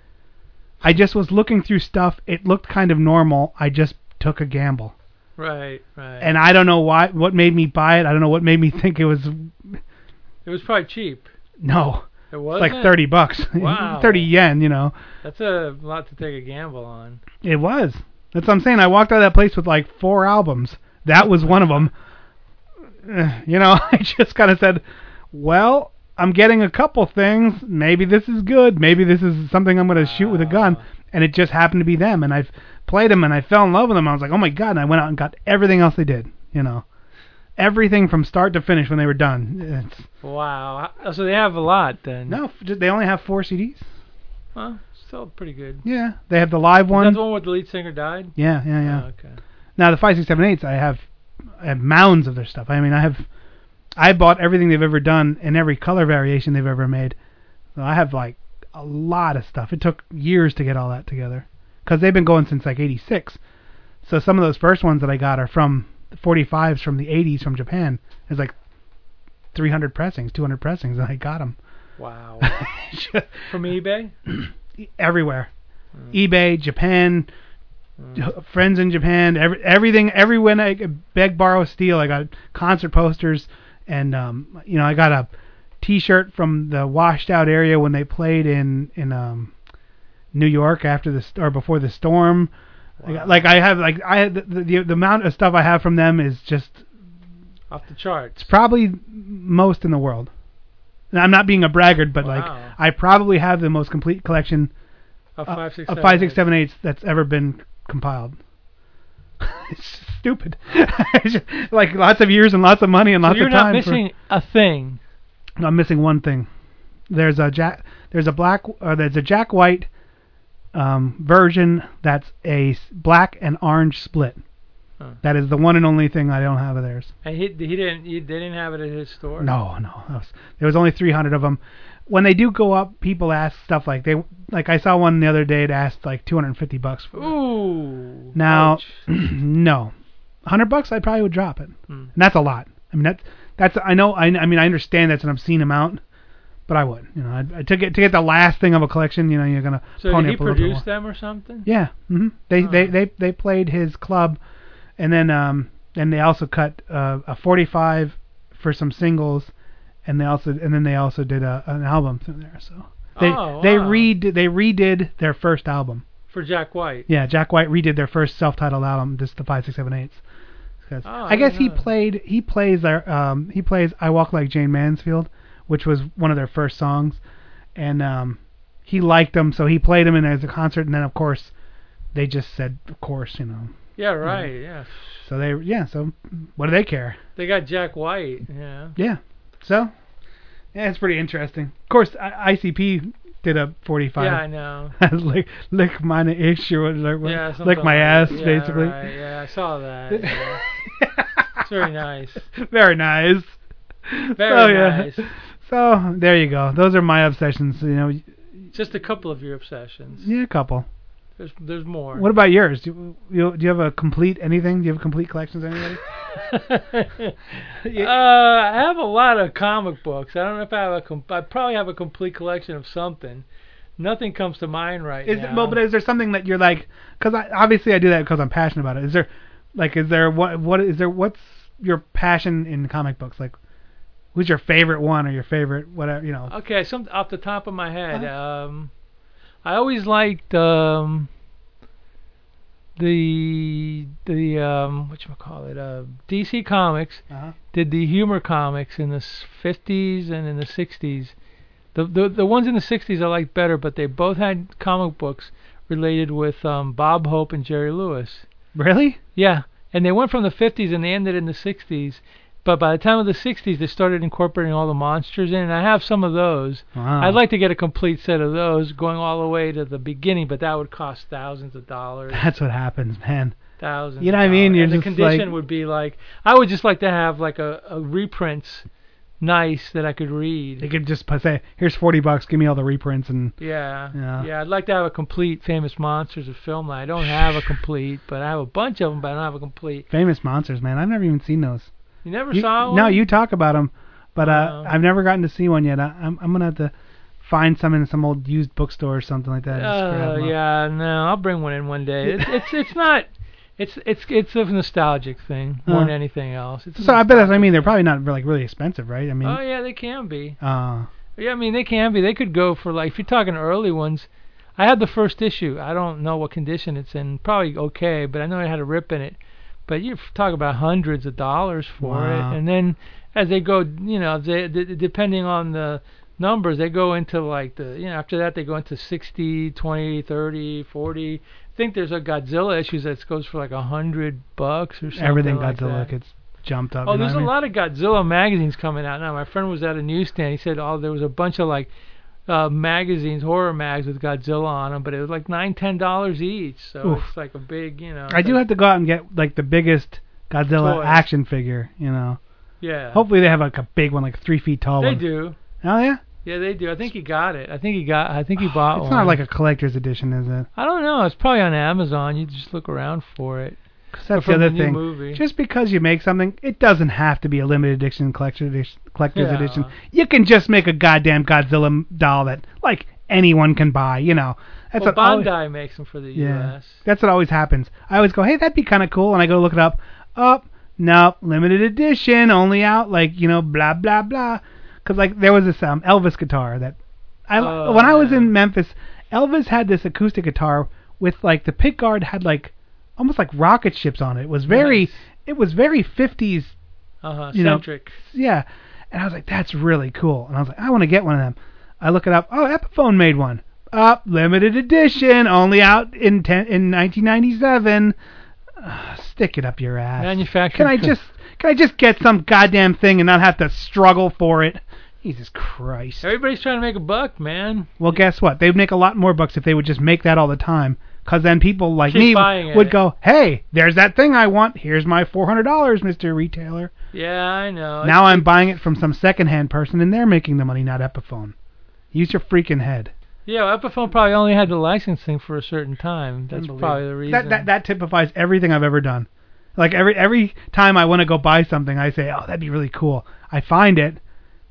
I just was looking through stuff. It looked kind of normal. I just took a gamble. Right, right. And I don't know why. What made me buy it? I don't know what made me think it was. it was probably cheap. No, It was like thirty bucks, Wow. thirty yen. You know, That's a lot to take a gamble on. it was. That's what I'm saying. I walked out of that place with like four albums. That was one of them. eh, you know, I just kind of said, well, I'm getting a couple things. Maybe this is good. Maybe this is something I'm going to shoot with a gun. And it just happened to be them. And I've played them and I fell in love with them. I was like, oh my god! And I went out and got everything else they did. You know, everything from start to finish when they were done. It's, Wow. So they have a lot then. no, they only have four CDs. Well, still pretty good. Yeah, they have the live one. that the one where the lead singer died? Yeah, yeah, yeah. Oh, okay. Now the five, six, seven, eights, I have, I have mounds of their stuff. I mean, I have, I bought everything they've ever done in every color variation they've ever made. So I have like a lot of stuff. It took years to get all that together because they've been going since like '86. So some of those first ones that I got are from 45s from the '80s from Japan. It's like 300 pressings, 200 pressings, and I got them Wow. From eBay? everywhere. eBay, Japan, friends in Japan, every, everything, everywhere I beg, borrow, steal. I got concert posters, and um, you know, I got a T-shirt from the washed out area when they played in in um, New York after the st- or before the storm. Got- Like I have, like I the, the the amount of stuff I have from them is just Off the charts. it's probably most in the world. And I'm not being a braggart, but like I probably have the most complete collection Of uh, five, six, of seven, five, six, eight. seven, eights that's ever been compiled. it's stupid. It's just, like lots of years and lots of money and So lots you're of not time. missing a thing. For, I'm missing one thing. There's a Jack. There's a black. Or there's a Jack White um, version that's a black and orange split. Huh. That is the one and only thing I don't have of theirs. And he he didn't he, they didn't have it at his store. No, no. was- there was only 300 of them. When they do go up, people ask stuff like they like I saw one the other day. It asked like 250 bucks for. it. Ooh. Now, no, 100 bucks I probably would drop it, Hmm. and that's a lot. I mean that's that's I know I, I mean I understand that's an obscene amount, but I would you know I, I to get to get the last thing of a collection you know you're gonna So pony did he up a little bit produce them or something? Yeah. hmm They Oh. they they they played his club, and then um and they also cut uh, a 45 for some singles, and they also and then they also did a, an album through there. So they Oh, they wow. redid they redid their first album. For Jack White. Yeah, Jack White redid their first self-titled album, just the five six seven eights. Oh, I I guess he played he plays their um he plays I Walk Like Jayne Mansfield, which was one of their first songs, and um he liked them, so he played them in as a concert, and then of course they just said of course you know. Yeah, right. Yeah. So they yeah so what do they care? They got Jack White. Yeah. Yeah. So yeah, it's pretty interesting. Of course, I- ICP did a 45. Yeah, I know. lick, lick mine ish or whatever. Yeah, lick my like ass. Yeah, basically. Right. Yeah, I saw that. yeah. it's very nice. Very nice. Very so, yeah. So there you go. Those are my obsessions. You know, Just a couple of your obsessions. yeah, a couple. There's there's more. What about yours? Do you, do you have a complete anything? Do you have a complete collections of anybody? uh, I have a lot of comic books. I don't know if I have a. Com- I probably have a complete collection of something. Nothing comes to mind right Is now. well, but is there something that you're like? Because I, obviously I do that because I'm passionate about it. Is there, like, is there what what is there? What's your passion in comic books? Like, who's your favorite one or your favorite whatever? You know. Okay, some off the top of my head, um, I always liked um, the the um, what you call it, uh, DC Comics Uh-huh. did the humor comics in the 50s and in the 60s. The the the ones in the 60s I liked better, but they both had comic books related with um, Bob Hope and Jerry Lewis. Really? Yeah, and they went from the 50s and they ended in the 60s. But by the time of the 60s, they started incorporating all the monsters in, and I have some of those. Wow. I'd like to get a complete set of those, going all the way to the beginning, but that would cost thousands of dollars. That's what happens, man. Thousands. You know what I mean? You're and the condition like- would be like I would just like to have like a, a reprints, nice that I could read. They could just say, "Here's 40 bucks. Give me all the reprints." And Yeah, Yeah. yeah. I'd like to have a complete famous monsters of film. I don't have a complete, but I have a bunch of them, but I don't have a complete. famous monsters, man. I've never even seen those. You never You- saw one? No, you talk about them, but uh, Oh. I've never gotten to see one yet. I, I'm I'm gonna have to find some in some old used bookstore or something like that. and just grab Uh, 'em up. yeah, no, I'll bring one in one day. It's it's it's not. It's it's it's a nostalgic thing more Uh. than anything else. It's So I bet that's, I mean they're probably not like really expensive, right? I mean, Oh yeah, they can be. uh, Yeah, I mean they can be. They could go for like if you're talking early ones. I had the first issue. I don't know what condition it's in. Probably okay, but I know it had a rip in it. But you talk about hundreds of dollars for Wow. it, and then as they go, you know, they, depending on the numbers, they go into like the, you know, after that they go into 60, 20, 30, 40. I think there's a Godzilla issues that goes for like a hundred bucks or something. Everything like Godzilla that. gets jumped up. Oh, there's a mean? lot of Godzilla magazines coming out now. My friend was at a newsstand. He said, oh, there was a bunch of like uh magazines, horror mags with Godzilla on them, but it was like nine, ten dollars each. So Oof. it's like a big, you know. I do have to go out and get like the biggest Godzilla Toys. action figure. You know. Yeah. Hopefully they have like a big one, like three feet tall They one. do. Oh yeah. Yeah, they do. I think he got it. I think he got. I think he bought It's one. It's not like a collector's edition, is it? I don't know. It's probably on Amazon. You just look around for it. 'Cause that's the other thing. movie. Just because you make something, it doesn't have to be a limited edition collector edition, collector's Yeah. edition. You can just make a goddamn Godzilla doll that like anyone can buy. You know. That's well, what always- Bandai makes them for the Yeah. U.S. That's what always happens. I always go, hey, that'd be kind of cool, and I go look it up. Up, nope, limited edition, only out like you know, blah blah blah. Because like there was this um, Elvis guitar that I Oh, when I was in Memphis, Elvis had this acoustic guitar with like the pick guard had like almost like rocket ships on it. It was very, Nice. it was very 50s Uh-huh. you know, yeah. And I was like, that's really cool. And I was like, I want to get one of them. I look it up. Oh, Epiphone made one. Up, limited edition, only out in ten, in 1997. Uh, stick it up your ass. Manufactured Can I just can I just get some goddamn thing and not have to struggle for it? Jesus Christ. Everybody's trying to make a buck, man. Well, guess what? They'd make a lot more bucks if they would just make that all the time. Cause then people like Keep me buying it. would go, "Hey, there's that thing I want. Here's my four hundred dollars, Mister Retailer." Yeah, I know. Now I'm buying it from some secondhand person, and they're making the money, not Epiphone. Use your freaking head. Yeah, well, Epiphone probably only had the licensing for a certain time. That's probably the reason. That, that that typifies everything I've ever done. Like every every time I want to go buy something, I say, "Oh, that'd be really cool." I find it.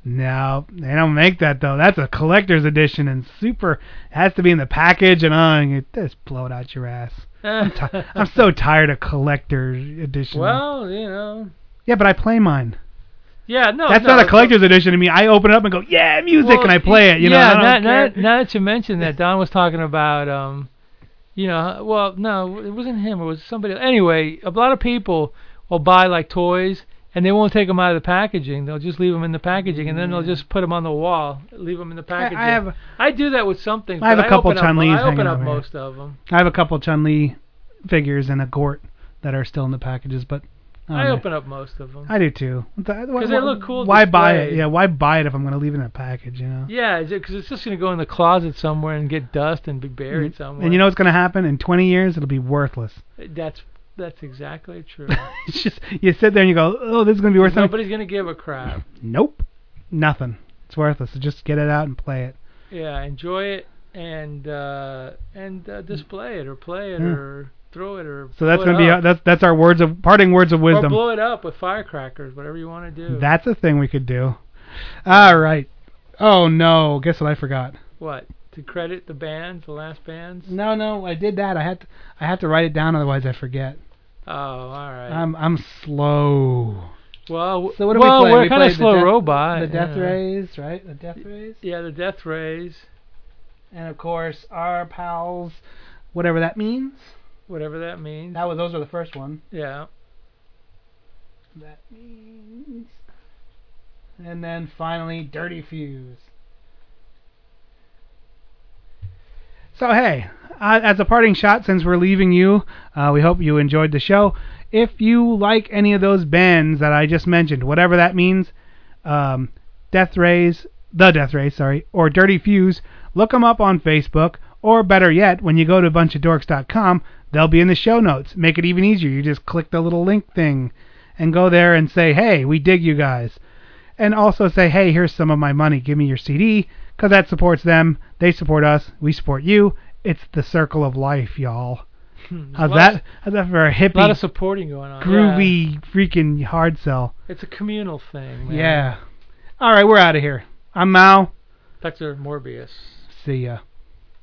No, they don't make that though. That's a collector's edition and super. Has to be in the package, and uh, you just blow it out your ass. I'm, ti- I'm so tired of collector edition. well, you know. yeah, but I play mine. Yeah, no. That's no, not a collector's edition to me. I open it up and go, "Yeah, music," and I play it. You know, yeah, I don't now, now, now that you mentioned that, Don was talking about, um, you know, well, no, it wasn't him. It was somebody. Anyway, a lot of people will buy like toys and they won't take them out of the packaging. They'll just leave them in the packaging, and then they'll just put them on the wall, leave them in the packaging. I have- I do that with some things. I have a couple up- Chun-Lis I open up over most of them. I have a couple Chun Li figures and a Gort that are still in the packages, but I, I know. open up most of them. I do too. Because they look cool Why buy it? Yeah, why buy it if I'm going to leave it in a package? You know. Yeah, because it's just gonna go in the closet somewhere and get dust and be buried somewhere. Mm. And you know what's going to happen in 20 years? It'll be worthless. that's that's exactly true. it's just you sit there and you go, oh, this is going to be worth something. Nobody's gonna give a crap. Nope, nothing. It's worthless. So just get it out and play it. Yeah, enjoy it and uh, and uh, display it or play it Yeah. or throw it or So that's gonna be up. that's that's our words of parting words of wisdom. or wisdom. blow it up with firecrackers, whatever you want to do. That's a thing we could do. All right. Oh no, guess what I forgot. what to credit the bands, the last bands. No, no, I did that. I had to I had to write it down otherwise I forget. Oh, all right. I'm I'm slow. well, So what well, we we're we kind of the slow Death- robot. The Death yeah. Rays, right? The Death Rays. Yeah, the Death Rays, And of course our pals, whatever that means. whatever that means. That was those were the first one. Yeah. That means. And then finally Dirty Fuse. So hey, uh, as a parting shot, since we're leaving you, uh, we hope you enjoyed the show. If you like any of those bands that I just mentioned, whatever that means, um, Death Rays, the Death Rays, sorry, or Dirty Fuse, look them up on Facebook, or better yet, when you go to bunchofdorks.com, they'll be in the show notes. Make it even easier. You just click the little link thing and go there and say, hey, we dig you guys. And also say, hey, here's some of my money. Give me your CD, because that supports them. They support us. We support you. It's the circle of life, y'all. Hmm. How's Lots- that? How's that for a hippie? A lot of supporting going on. yeah. groovy, freaking hard sell? It's a communal thing, man. Yeah. All right, we're out of here. I'm Mal. Dr. Morbius. See ya.